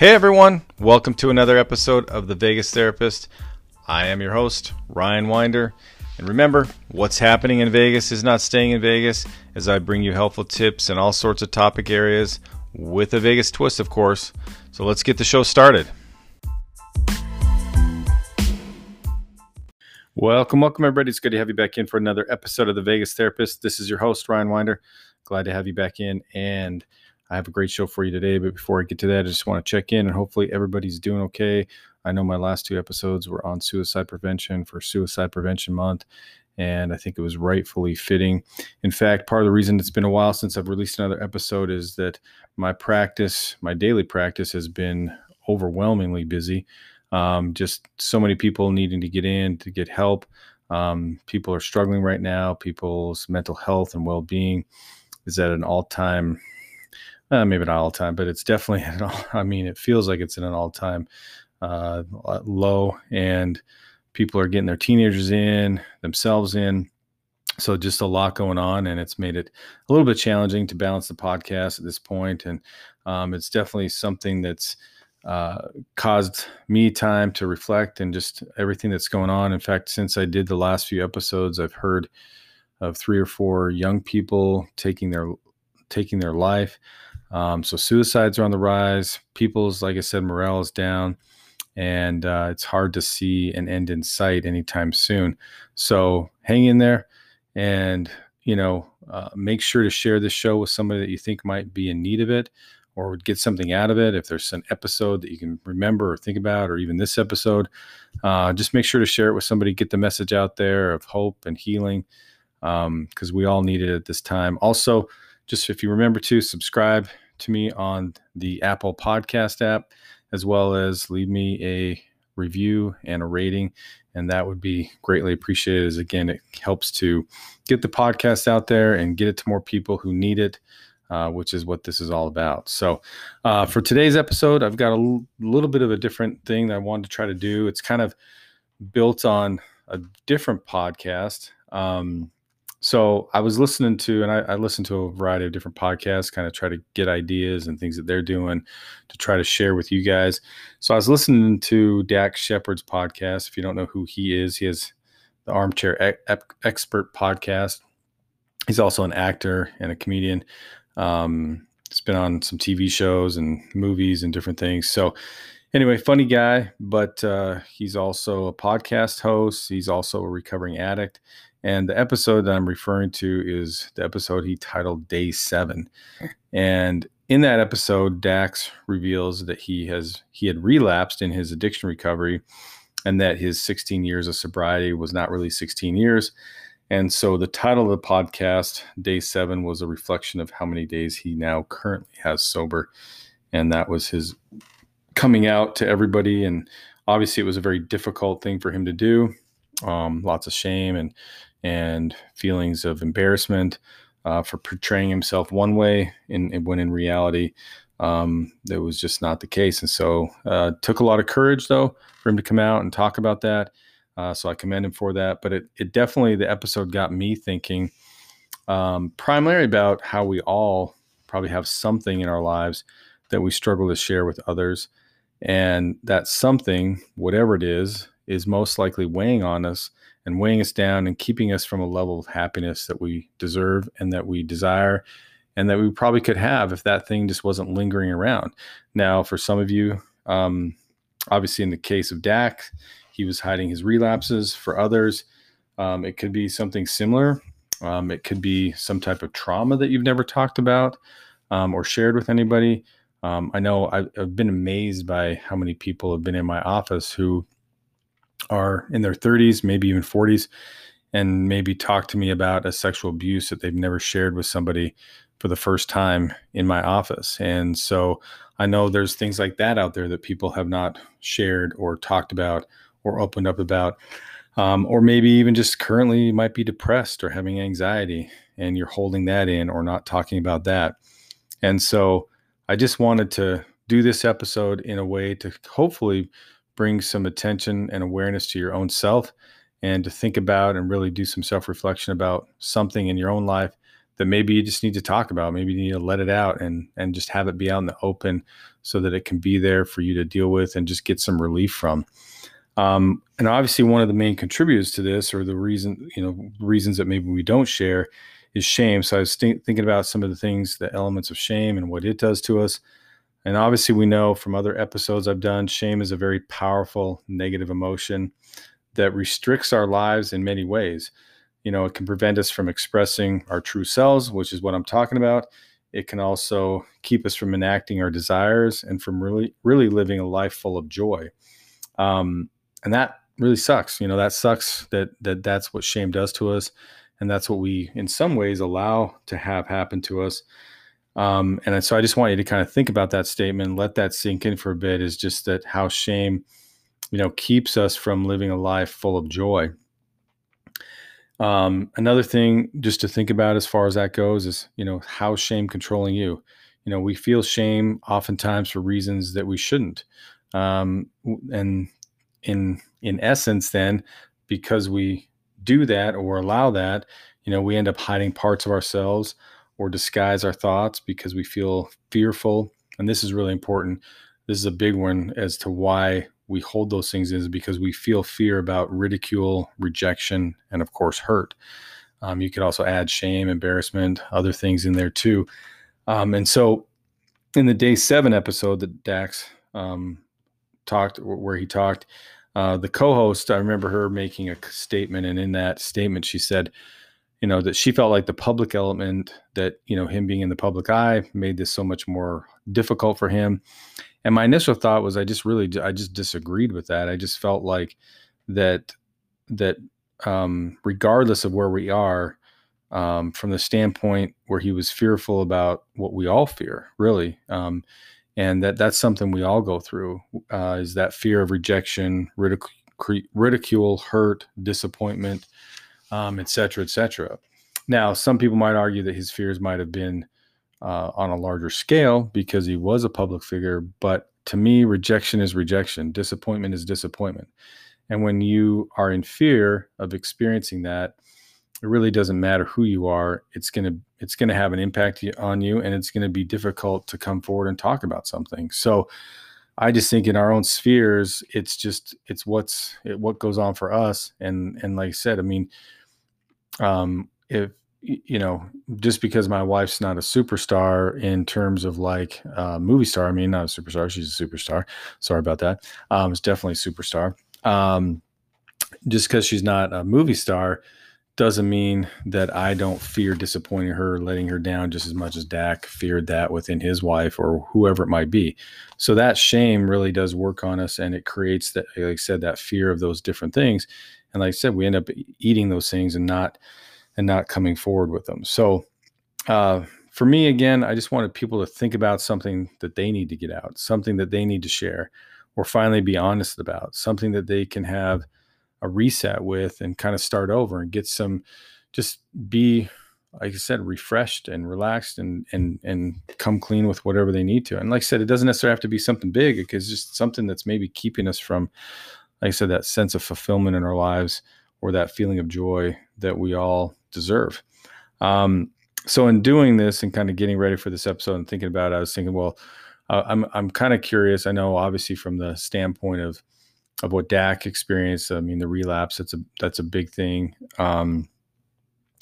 Hey everyone, welcome to another episode of The Vegas Therapist. I am your host, Ryan Winder. And remember, what's happening in Vegas is not staying in Vegas, as I bring you helpful tips in all sorts of topic areas with a Vegas twist, of course. So let's get the show started. Welcome, welcome, everybody. It's good to have you back in for another episode of The Vegas Therapist. This is your host, Ryan Winder. Glad to have you back in. And I have a great show for you today. But before I get to that, I just want to check in and hopefully everybody's doing okay. I know my last two episodes were on suicide prevention for Suicide Prevention Month, and I think it was rightfully fitting. In fact, part of the reason it's been a while since I've released another episode is that my practice, my daily practice, has been overwhelmingly busy. Um, just so many people needing to get in to get help. Um, people are struggling right now. People's mental health and well being is at an all time uh, maybe not all time, but it's definitely an all, I mean, it feels like it's in an all time uh, low, and people are getting their teenagers in, themselves in. So just a lot going on, and it's made it a little bit challenging to balance the podcast at this point. And um, it's definitely something that's uh, caused me time to reflect and just everything that's going on. In fact, since I did the last few episodes, I've heard of three or four young people taking their taking their life. Um, so suicides are on the rise. People's, like I said, morale is down, and uh, it's hard to see an end in sight anytime soon. So hang in there, and you know, uh, make sure to share this show with somebody that you think might be in need of it or get something out of it. If there's an episode that you can remember or think about, or even this episode, uh, just make sure to share it with somebody. Get the message out there of hope and healing, because um, we all need it at this time. Also just if you remember to subscribe to me on the Apple Podcast app, as well as leave me a review and a rating. And that would be greatly appreciated. As again, it helps to get the podcast out there and get it to more people who need it, uh, which is what this is all about. So, uh, for today's episode, I've got a l- little bit of a different thing that I wanted to try to do. It's kind of built on a different podcast. Um, so I was listening to, and I, I listened to a variety of different podcasts, kind of try to get ideas and things that they're doing to try to share with you guys. So I was listening to Dax Shepard's podcast. If you don't know who he is, he has the Armchair e- Expert podcast. He's also an actor and a comedian. Um, he's been on some TV shows and movies and different things. So anyway, funny guy, but uh, he's also a podcast host. He's also a recovering addict and the episode that I'm referring to is the episode he titled Day Seven. And in that episode, Dax reveals that he has he had relapsed in his addiction recovery and that his 16 years of sobriety was not really 16 years. And so the title of the podcast, Day Seven, was a reflection of how many days he now currently has sober. And that was his coming out to everybody. And obviously, it was a very difficult thing for him to do. Um, lots of shame and and feelings of embarrassment uh, for portraying himself one way in, in when in reality um, that was just not the case. And so uh, took a lot of courage though for him to come out and talk about that. Uh, so I commend him for that. But it, it definitely the episode got me thinking um, primarily about how we all probably have something in our lives that we struggle to share with others. And that something, whatever it is, is most likely weighing on us and weighing us down and keeping us from a level of happiness that we deserve and that we desire and that we probably could have if that thing just wasn't lingering around. Now, for some of you, um, obviously in the case of Dax, he was hiding his relapses. For others, um, it could be something similar. Um, it could be some type of trauma that you've never talked about um, or shared with anybody. Um, I know I've, I've been amazed by how many people have been in my office who are in their 30s, maybe even 40s, and maybe talk to me about a sexual abuse that they've never shared with somebody for the first time in my office. And so I know there's things like that out there that people have not shared or talked about or opened up about. Um, or maybe even just currently might be depressed or having anxiety and you're holding that in or not talking about that. And so I just wanted to do this episode in a way to hopefully bring some attention and awareness to your own self and to think about and really do some self reflection about something in your own life that maybe you just need to talk about. Maybe you need to let it out and and just have it be out in the open so that it can be there for you to deal with and just get some relief from. Um, and obviously, one of the main contributors to this, or the reason you know reasons that maybe we don't share, is shame. So I was th- thinking about some of the things, the elements of shame and what it does to us. And obviously, we know from other episodes I've done, shame is a very powerful negative emotion that restricts our lives in many ways. You know, it can prevent us from expressing our true selves, which is what I'm talking about. It can also keep us from enacting our desires and from really, really living a life full of joy. Um, and that really sucks. You know, that sucks that that that's what shame does to us, and that's what we, in some ways, allow to have happen to us. Um, and so I just want you to kind of think about that statement, let that sink in for a bit. Is just that how shame, you know, keeps us from living a life full of joy. Um, another thing just to think about as far as that goes is, you know, how shame controlling you. You know, we feel shame oftentimes for reasons that we shouldn't. Um, and in in essence, then because we do that or allow that, you know, we end up hiding parts of ourselves or disguise our thoughts because we feel fearful. And this is really important. This is a big one as to why we hold those things is because we feel fear about ridicule, rejection, and of course, hurt. Um, you could also add shame, embarrassment, other things in there too. Um, and so, in the day seven episode that Dax um, talked, where he talked, uh, the co-host, I remember her making a statement, and in that statement, she said, you know, that she felt like the public element that you know him being in the public eye made this so much more difficult for him. And my initial thought was i just really i just disagreed with that. I just felt like that that um, regardless of where we are um, from the standpoint where he was fearful about what we all fear really um, and that that's something we all go through uh, is that fear of rejection ridicule, ridicule hurt disappointment um, et cetera et cetera now some people might argue that his fears might have been uh, on a larger scale because he was a public figure. But to me, rejection is rejection, disappointment is disappointment. And when you are in fear of experiencing that, it really doesn't matter who you are. It's gonna it's gonna have an impact on you, and it's gonna be difficult to come forward and talk about something. So, I just think in our own spheres, it's just it's what's it, what goes on for us. And and like I said, I mean, um, if you know, just because my wife's not a superstar in terms of like uh, movie star, I mean, not a superstar, she's a superstar. Sorry about that. Um, it's definitely a superstar. Um, just because she's not a movie star doesn't mean that I don't fear disappointing her, letting her down just as much as Dax feared that within his wife or whoever it might be. So that shame really does work on us and it creates that, like I said, that fear of those different things. And like I said, we end up eating those things and not and not coming forward with them. So, uh, for me, again, I just wanted people to think about something that they need to get out, something that they need to share, or finally be honest about, something that they can have a reset with and kind of start over and get some, just be, like I said, refreshed and relaxed and and and come clean with whatever they need to. And like I said, it doesn't necessarily have to be something big. It's just something that's maybe keeping us from, like I said, that sense of fulfillment in our lives or that feeling of joy that we all deserve. Um, so in doing this and kind of getting ready for this episode and thinking about it, I was thinking, well, uh, I'm I'm kind of curious. I know obviously from the standpoint of of what Dax experienced. I mean, the relapse that's a that's a big thing. Um,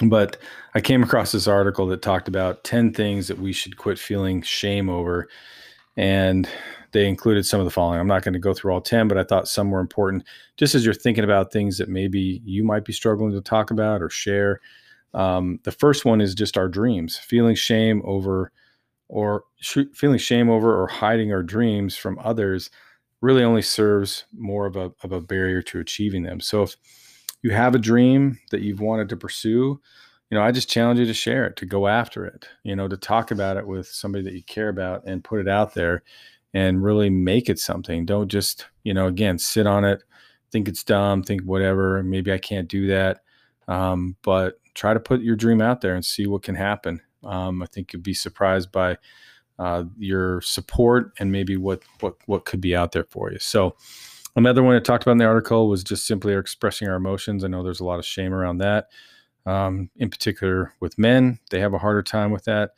but I came across this article that talked about ten things that we should quit feeling shame over, and they included some of the following. I'm not going to go through all 10, but I thought some were important just as you're thinking about things that maybe you might be struggling to talk about or share. Um, the first one is just our dreams, feeling shame over or sh- feeling shame over or hiding our dreams from others really only serves more of a, of a barrier to achieving them. So if you have a dream that you've wanted to pursue, you know, I just challenge you to share it, to go after it, you know, to talk about it with somebody that you care about and put it out there and really make it something. Don't just, you know, again, sit on it, think it's dumb, think whatever, maybe I can't do that. Um, but try to put your dream out there and see what can happen. Um, I think you'd be surprised by uh, your support and maybe what what what could be out there for you. So another one I talked about in the article was just simply expressing our emotions. I know there's a lot of shame around that. Um, in particular, with men, they have a harder time with that.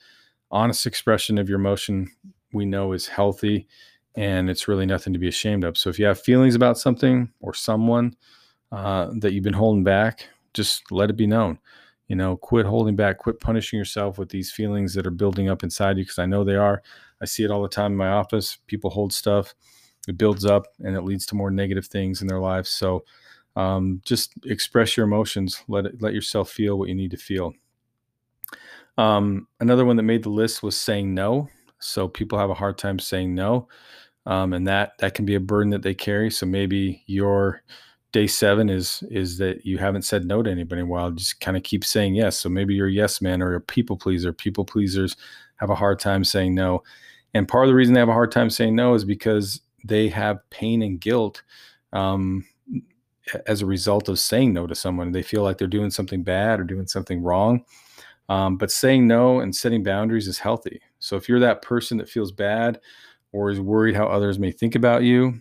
Honest expression of your emotion, we know, is healthy and it's really nothing to be ashamed of. So if you have feelings about something or someone uh, that you've been holding back, just let it be known. You know, quit holding back, quit punishing yourself with these feelings that are building up inside you because I know they are. I see it all the time in my office. People hold stuff, it builds up and it leads to more negative things in their lives. So um, just express your emotions, let it, let yourself feel what you need to feel. Um, another one that made the list was saying no. So people have a hard time saying no, um, and that that can be a burden that they carry. So maybe your day seven is is that you haven't said no to anybody in a while. Just kind of keep saying yes. So maybe you're a yes man or a people pleaser. People pleasers have a hard time saying no, and part of the reason they have a hard time saying no is because they have pain and guilt um, as a result of saying no to someone. They feel like they're doing something bad or doing something wrong. Um, but saying no and setting boundaries is healthy. So if you're that person that feels bad or is worried how others may think about you,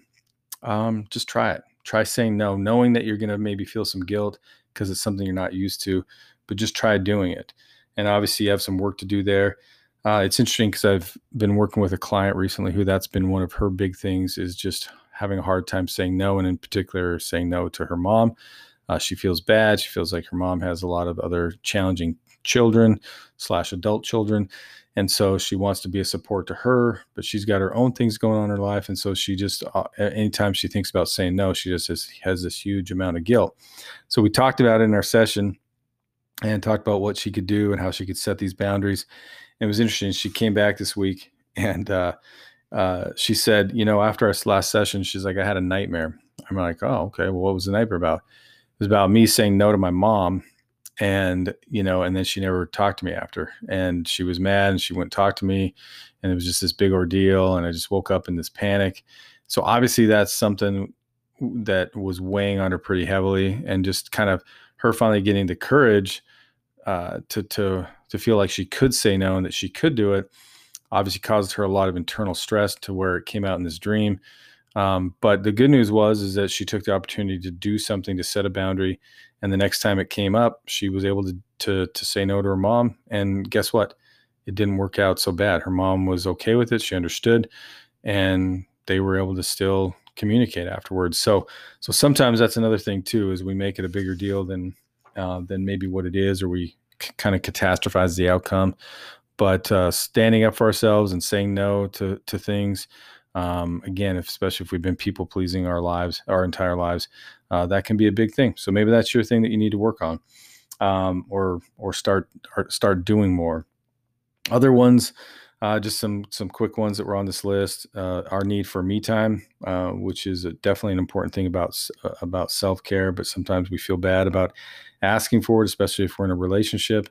um, just try it. Try saying no, knowing that you're going to maybe feel some guilt because it's something you're not used to, but just try doing it. And obviously, you have some work to do there. Uh, it's interesting because I've been working with a client recently who that's been one of her big things is just having a hard time saying no, and in particular, saying no to her mom. Uh, she feels bad. She feels like her mom has a lot of other challenging children slash adult children. And so she wants to be a support to her but she's got her own things going on in her life. And so she just uh, anytime she thinks about saying no she just has, has this huge amount of guilt. So we talked about it in our session and talked about what she could do and how she could set these boundaries. And it was interesting. She came back this week and uh, uh, she said you know after our last session she's like i had a nightmare. I'm like oh okay. Well what was the nightmare about? It was about me saying no to my mom and you know and then she never talked to me after and she was mad and she wouldn't talk to me and it was just this big ordeal and i just woke up in this panic. So obviously that's something that was weighing on her pretty heavily and just kind of her finally getting the courage uh, to to to feel like she could say no and that she could do it obviously caused her a lot of internal stress to where it came out in this dream. Um, but the good news was is that she took the opportunity to do something to set a boundary and the next time it came up, she was able to to to say no to her mom. And guess what? It didn't work out so bad. Her mom was okay with it. She understood, and they were able to still communicate afterwards. So so sometimes that's another thing too, is we make it a bigger deal than uh, than maybe what it is, or we c- kind of catastrophize the outcome. But uh, standing up for ourselves and saying no to to things um, again, if, especially if we've been people pleasing our lives, our entire lives, uh, that can be a big thing. So maybe that's your thing that you need to work on, um, or or start or start doing more. Other ones, uh, just some some quick ones that were on this list. Uh, our need for me time, uh, which is definitely an important thing about uh, about self care, but sometimes we feel bad about asking for it, especially if we're in a relationship.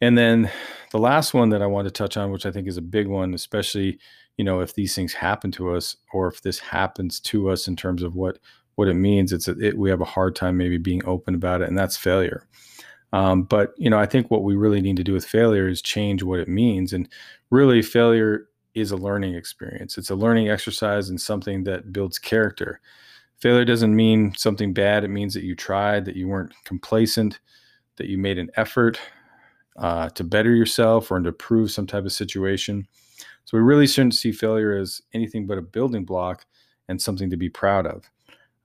And then the last one that I want to touch on, which I think is a big one, especially you know if these things happen to us or if this happens to us in terms of what what it means. It's a, it, we have a hard time maybe being open about it and that's failure. Um, but you know i think what we really need to do with failure is change what it means and really failure is a learning experience. It's a learning exercise and something that builds character. Failure doesn't mean something bad. It means that you tried that you weren't complacent that you made an effort uh, to better yourself or to improve some type of situation. So we really shouldn't see failure as anything but a building block and something to be proud of.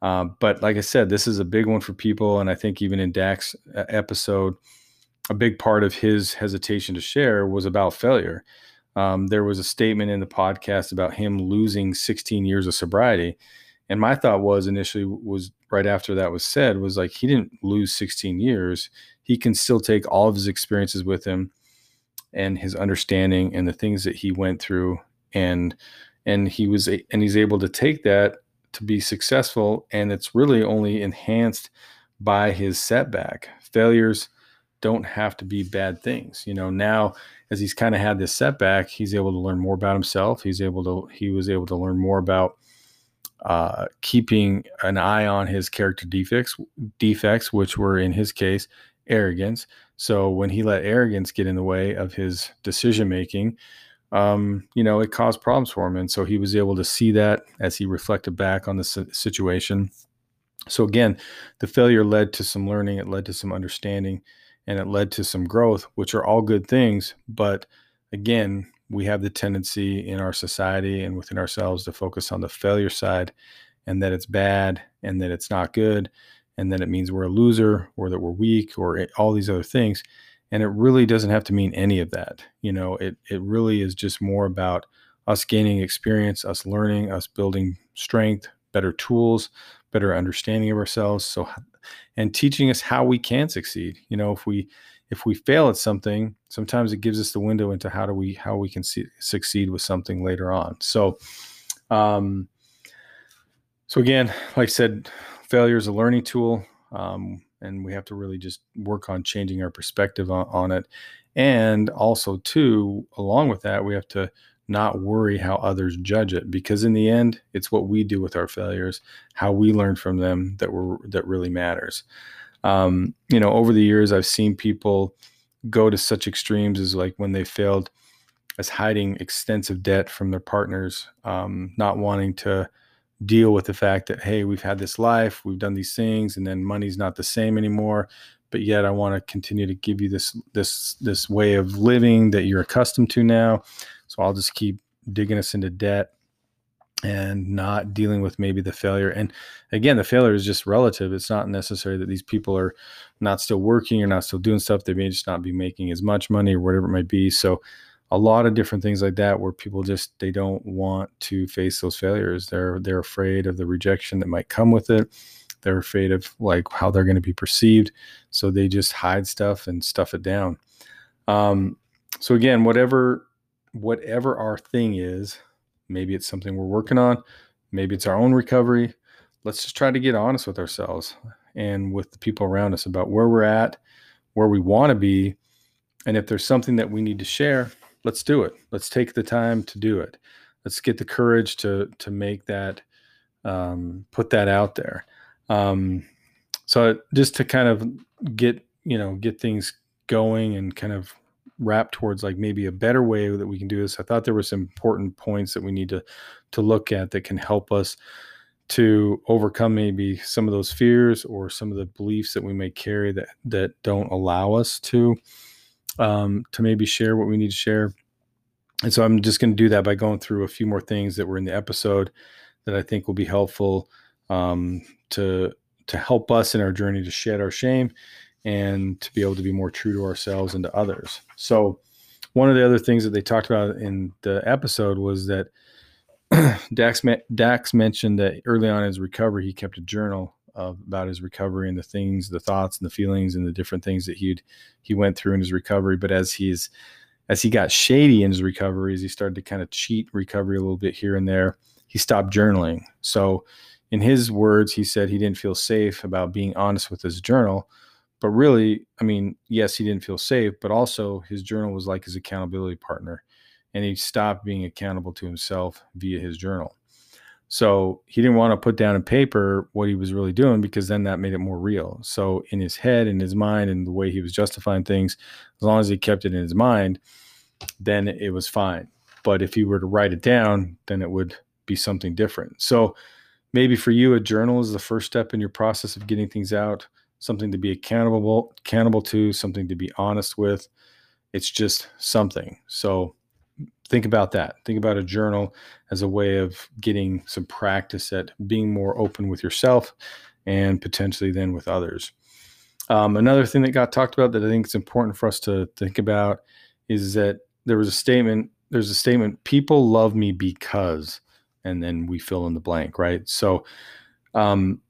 Uh, but like I said, this is a big one for people. And I think even in Dax's uh, episode, a big part of his hesitation to share was about failure. Um, there was a statement in the podcast about him losing 16 years of sobriety. And my thought was initially was right after that was said was like he didn't lose 16 years. He can still take all of his experiences with him and his understanding and the things that he went through and and he was and he's able to take that to be successful and it's really only enhanced by his setback. Failures don't have to be bad things you know now as he's kind of had this setback he's able to learn more about himself. He's able to he was able to learn more about uh, keeping an eye on his character defects defects which were in his case arrogance. So when he let arrogance get in the way of his decision making, um, you know, it caused problems for him. And so he was able to see that as he reflected back on the situation. So again, the failure led to some learning, it led to some understanding. and it led to some growth, which are all good things. But again, we have the tendency in our society and within ourselves to focus on the failure side and that it's bad and that it's not good and that it means we're a loser or that we're weak or all these other things and it really doesn't have to mean any of that you know it it really is just more about us gaining experience us learning us building strength better tools better understanding of ourselves. So and teaching us how we can succeed. You know if we if we fail at something sometimes it gives us the window into how do we how we can see, succeed with something later on. So um so again like i said failure is a learning tool, um, and we have to really just work on changing our perspective on, on it. And also, too, along with that, we have to not worry how others judge it because in the end it's what we do with our failures how we learn from them that we that really matters um, you know over the years i've seen people go to such extremes as like when they failed as hiding extensive debt from their partners um, not wanting to deal with the fact that hey we've had this life we've done these things and then money's not the same anymore but yet i want to continue to give you this this this way of living that you're accustomed to now so i'll just keep digging us into debt and not dealing with maybe the failure. And again the failure is just relative it's not necessary that these people are not still working or not still doing stuff they may just not be making as much money or whatever it might be so a lot of different things like that where people just they don't want to face those failures. They're they're afraid of the rejection that might come with it. They're afraid of like how they're going to be perceived. So they just hide stuff and stuff it down. Um, so again whatever whatever our thing is maybe it's something we're working on maybe it's our own recovery let's just try to get honest with ourselves and with the people around us about where we're at where we want to be and if there's something that we need to share let's do it. Let's take the time to do it. Let's get the courage to to make that um, put that out there. Um, so just to kind of get you know get things going and kind of wrap towards like maybe a better way that we can do this. I thought there were some important points that we need to to look at that can help us to overcome maybe some of those fears or some of the beliefs that we may carry that that don't allow us to um, to maybe share what we need to share. And so I'm just going to do that by going through a few more things that were in the episode that I think will be helpful um, to to help us in our journey to shed our shame and to be able to be more true to ourselves and to others. So one of the other things that they talked about in the episode was that Dax Dax mentioned that early on in his recovery he kept a journal about his recovery and the things, the thoughts and the feelings and the different things that he'd he went through in his recovery. But as he's as he got shady in his recovery, as he started to kind of cheat recovery a little bit here and there, he stopped journaling. So in his words, he said he didn't feel safe about being honest with his journal. But really, I mean, yes, he didn't feel safe, but also his journal was like his accountability partner. And he stopped being accountable to himself via his journal. So he didn't want to put down in paper what he was really doing because then that made it more real. So in his head, in his mind, and the way he was justifying things, as long as he kept it in his mind, then it was fine. But if he were to write it down, then it would be something different. So maybe for you, a journal is the first step in your process of getting things out, something to be accountable accountable to, something to be honest with. It's just something. So think about that. Think about a journal as a way of getting some practice at being more open with yourself and potentially then with others. Um, another thing that got talked about that I think is important for us to think about is that there was a statement. There's a statement. People love me because, and then we fill in the blank, right? So, um,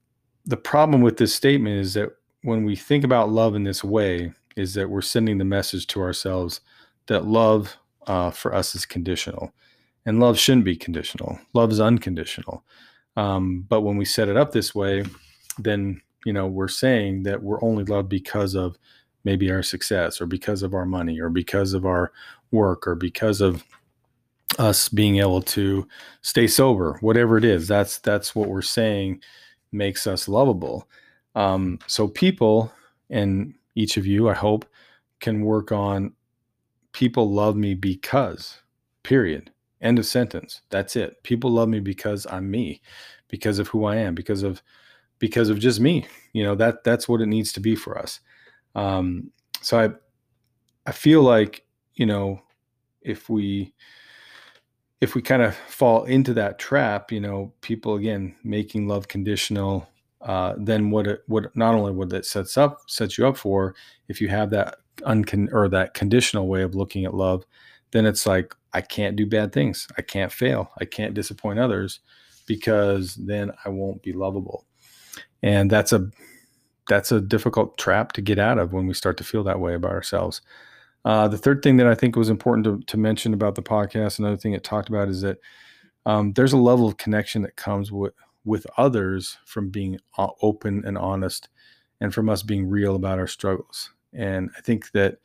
the problem with this statement is that when we think about love in this way, is that we're sending the message to ourselves that love uh, for us is conditional. And love shouldn't be conditional. Love is unconditional. Um, but when we set it up this way, then you know we're saying that we're only loved because of maybe our success or because of our money or because of our work or because of us being able to stay sober whatever it is that's that's what we're saying makes us lovable um, so people and each of you i hope can work on people love me because, period. End of sentence. That's it. People love me because I'm me, because of who I am, because of because of just me. You know that that's what it needs to be for us. Um, so I I feel like you know if we if we kind of fall into that trap, you know, people again making love conditional, uh, then what it what not only what that sets up sets you up for, if you have that uncon or that conditional way of looking at love, then it's like I can't do bad things, I can't fail, I can't disappoint others, because then I won't be lovable, and that's a that's a difficult trap to get out of when we start to feel that way about ourselves. Uh, the third thing that I think was important to, to mention about the podcast, another thing it talked about is that um, there's a level of connection that comes with with others from being open and honest, and from us being real about our struggles. And I think that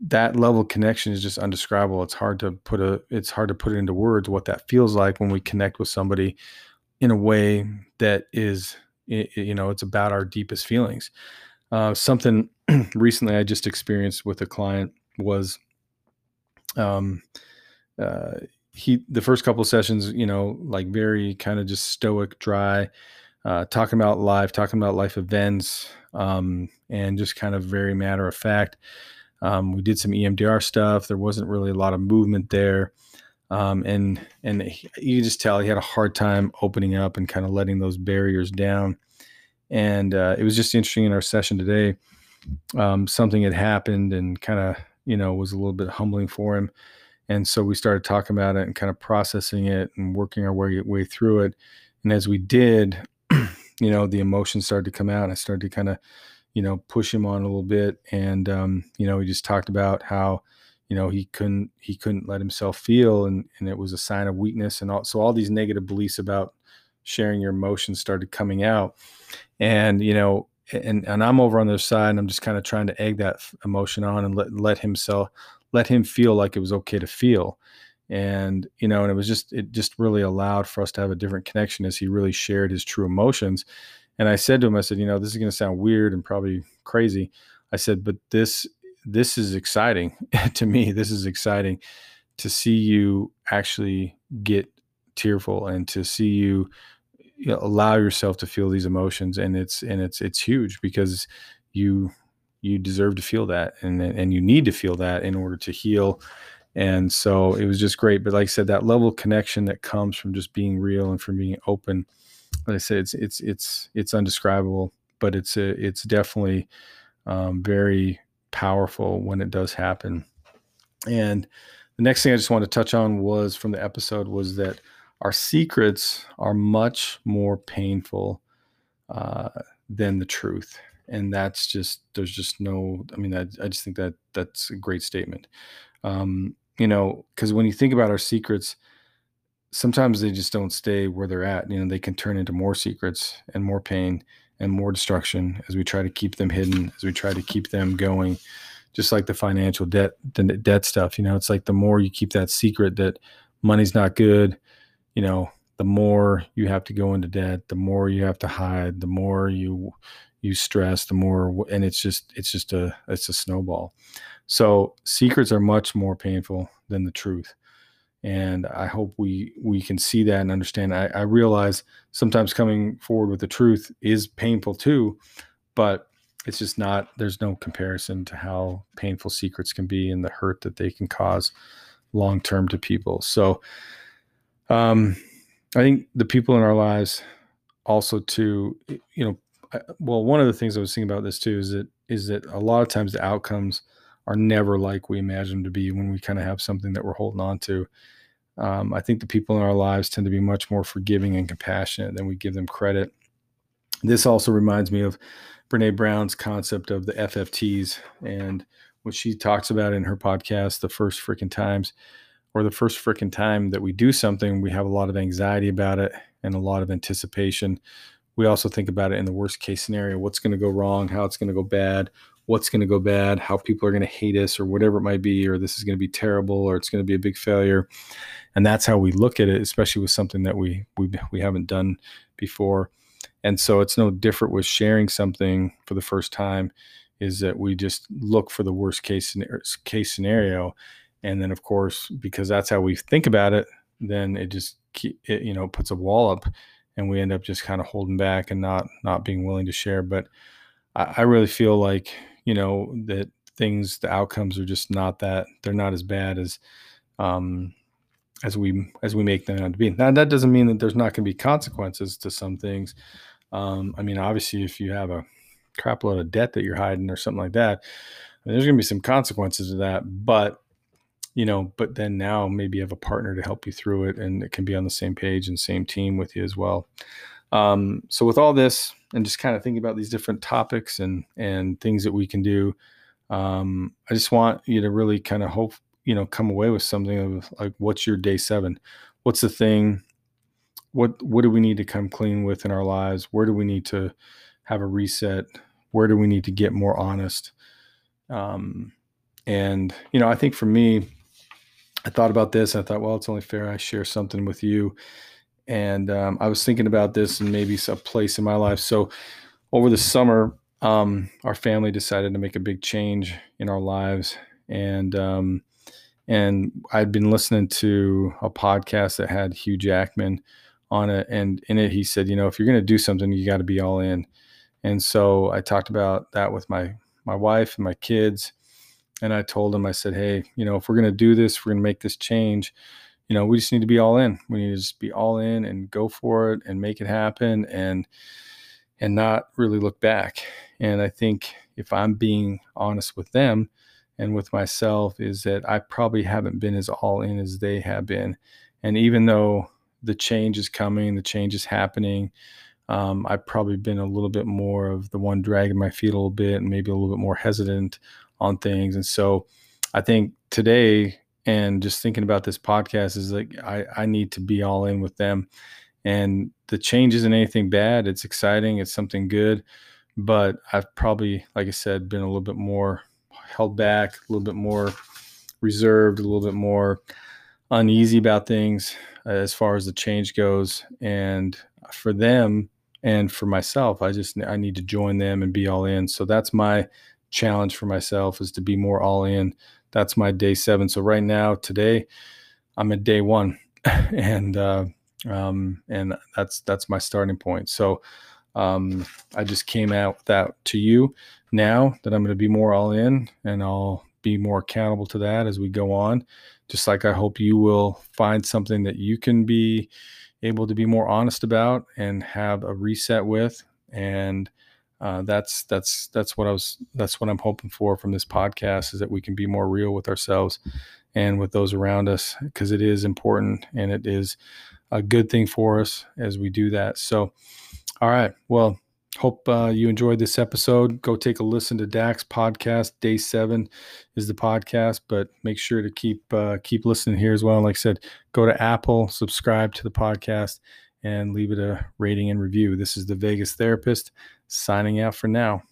that level of connection is just undescribable. It's hard to put a it's hard to put it into words what that feels like when we connect with somebody in a way that is you know it's about our deepest feelings. Uh, something recently I just experienced with a client was um uh he the first couple sessions you know like very kind of just stoic dry uh talking about life talking about life events um and just kind of very matter of fact um we did some EMDR stuff there wasn't really a lot of movement there um and and he, you just tell he had a hard time opening up and kind of letting those barriers down and uh, it was just interesting in our session today um, something had happened and kind of you know, was a little bit humbling for him. And so we started talking about it and kind of processing it and working our way, way through it. And as we did, you know, the emotions started to come out. I started to kind of, you know, push him on a little bit. And, um, you know, he just talked about how, you know, he couldn't, he couldn't let himself feel. And, and it was a sign of weakness. And all, so all these negative beliefs about sharing your emotions started coming out. And, you know, and and I'm over on the side and I'm just kind of trying to egg that emotion on and let let himself let him feel like it was okay to feel and you know and it was just it just really allowed for us to have a different connection as he really shared his true emotions. And I said to him I said you know this is going to sound weird and probably crazy. I said but this this is exciting to me. This is exciting to see you actually get tearful and to see you you know, allow yourself to feel these emotions. And it's and it's it's huge because you you deserve to feel that and and you need to feel that in order to heal and so it was just great but like i said that level of connection that comes from just being real and from being open like i said it's it's it's it's undescribable but it's a, it's definitely um, very powerful when it does happen. And the next thing i just wanted to touch on was from the episode was that our secrets are much more painful uh, than the truth. And that's just there's just no i mean i, I just think that that's a great statement. Um, you know because when you think about our secrets sometimes they just don't stay where they're at you know they can turn into more secrets and more pain and more destruction as we try to keep them hidden as we try to keep them going just like the financial debt the debt stuff you know it's like the more you keep that secret that money's not good you know, the more you have to go into debt, the more you have to hide, the more you you stress, the more and it's just it's just a it's a snowball. So secrets are much more painful than the truth. And I hope we we can see that and understand. I, I realize sometimes coming forward with the truth is painful too, but it's just not there's no comparison to how painful secrets can be and the hurt that they can cause long term to people. So um, I think the people in our lives also too, you know, well, one of the things I was thinking about this too is that is that a lot of times the outcomes are never like we imagine them to be when we kind of have something that we're holding on to. Um, I think the people in our lives tend to be much more forgiving and compassionate than we give them credit. This also reminds me of Brene Brown's concept of the FFTs and what she talks about in her podcast, The First Freaking Times or the first freaking time that we do something, we have a lot of anxiety about it and a lot of anticipation. We also think about it in the worst case scenario what's going to go wrong, how it's going to go bad, what's going to go bad, how people are going to hate us, or whatever it might be, or this is going to be terrible, or it's going to be a big failure. And that's how we look at it, especially with something that we we, we haven't done before. And so it's no different with sharing something for the first time, is that we just look for the worst case case scenario and then of course because that's how we think about it then it just it, you know puts a wall up and we end up just kind of holding back and not not being willing to share but I, I really feel like you know that things, the outcomes are just not that they're not as bad as um, as we as we make them out to be. Now that doesn't mean that there's not going to be consequences to some things. Um, I mean, obviously, if you have a crap load of debt that you're hiding or something like that, there's going to be some consequences to that. But you know, but then now maybe you have a partner to help you through it, and it can be on the same page and same team with you as well. Um, so with all this, and just kind of thinking about these different topics and and things that we can do, um, I just want you to really kind of hope you know come away with something of like what's your day seven? What's the thing what what do we need to come clean with in our lives? Where do we need to have a reset? Where do we need to get more honest? Um, and you know i think for me i thought about this i thought well it's only fair i share something with you and um, i was thinking about this and maybe a place in my life so over the summer um, our family decided to make a big change in our lives and um, and I'd been listening to a podcast that had Hugh Jackman on it, and in it he said, you know, if you're going to do something, you got to be all in. And so I talked about that with my my wife and my kids, and I told them, I said, hey, you know, if we're going to do this, we're going to make this change. You know, we just need to be all in. We need to just be all in and go for it and make it happen, and and not really look back. And I think if I'm being honest with them, and with myself is that I probably haven't been as all in as they have been. And even though the change is coming, the change is happening, um, I've probably been a little bit more of the one dragging my feet a little bit and maybe a little bit more hesitant on things. And so I think today, and just thinking about this podcast is like I, I need to be all in with them. And the change isn't anything bad. It's exciting. It's something good. But I've probably, like I said, been a little bit more held back, a little bit more reserved, a little bit more uneasy about things uh, as far as the change goes. And for them and for myself, I just I need to join them and be all in. So that's my challenge for myself is to be more all in. That's my day seven. So right now, today, I'm at day one, and uh, um, and that's that's my starting point. So um, I just came out with that to you now that I'm going to be more all in and I'll be more accountable to that as we go on. Just like I hope you will find something that you can be able to be more honest about and have a reset with. And uh, that's that's that's what I was that's what I'm hoping for from this podcast is that we can be more real with ourselves and with those around us because it is important and it is a good thing for us as we do that. So, all right, well, Hope uh, you enjoyed this episode. Go take a listen to Dax podcast. Day seven is the podcast, but make sure to keep uh, keep listening here as well. And like I said, go to Apple, subscribe to the podcast, and leave it a rating and review. This is the Vegas Therapist signing out for now.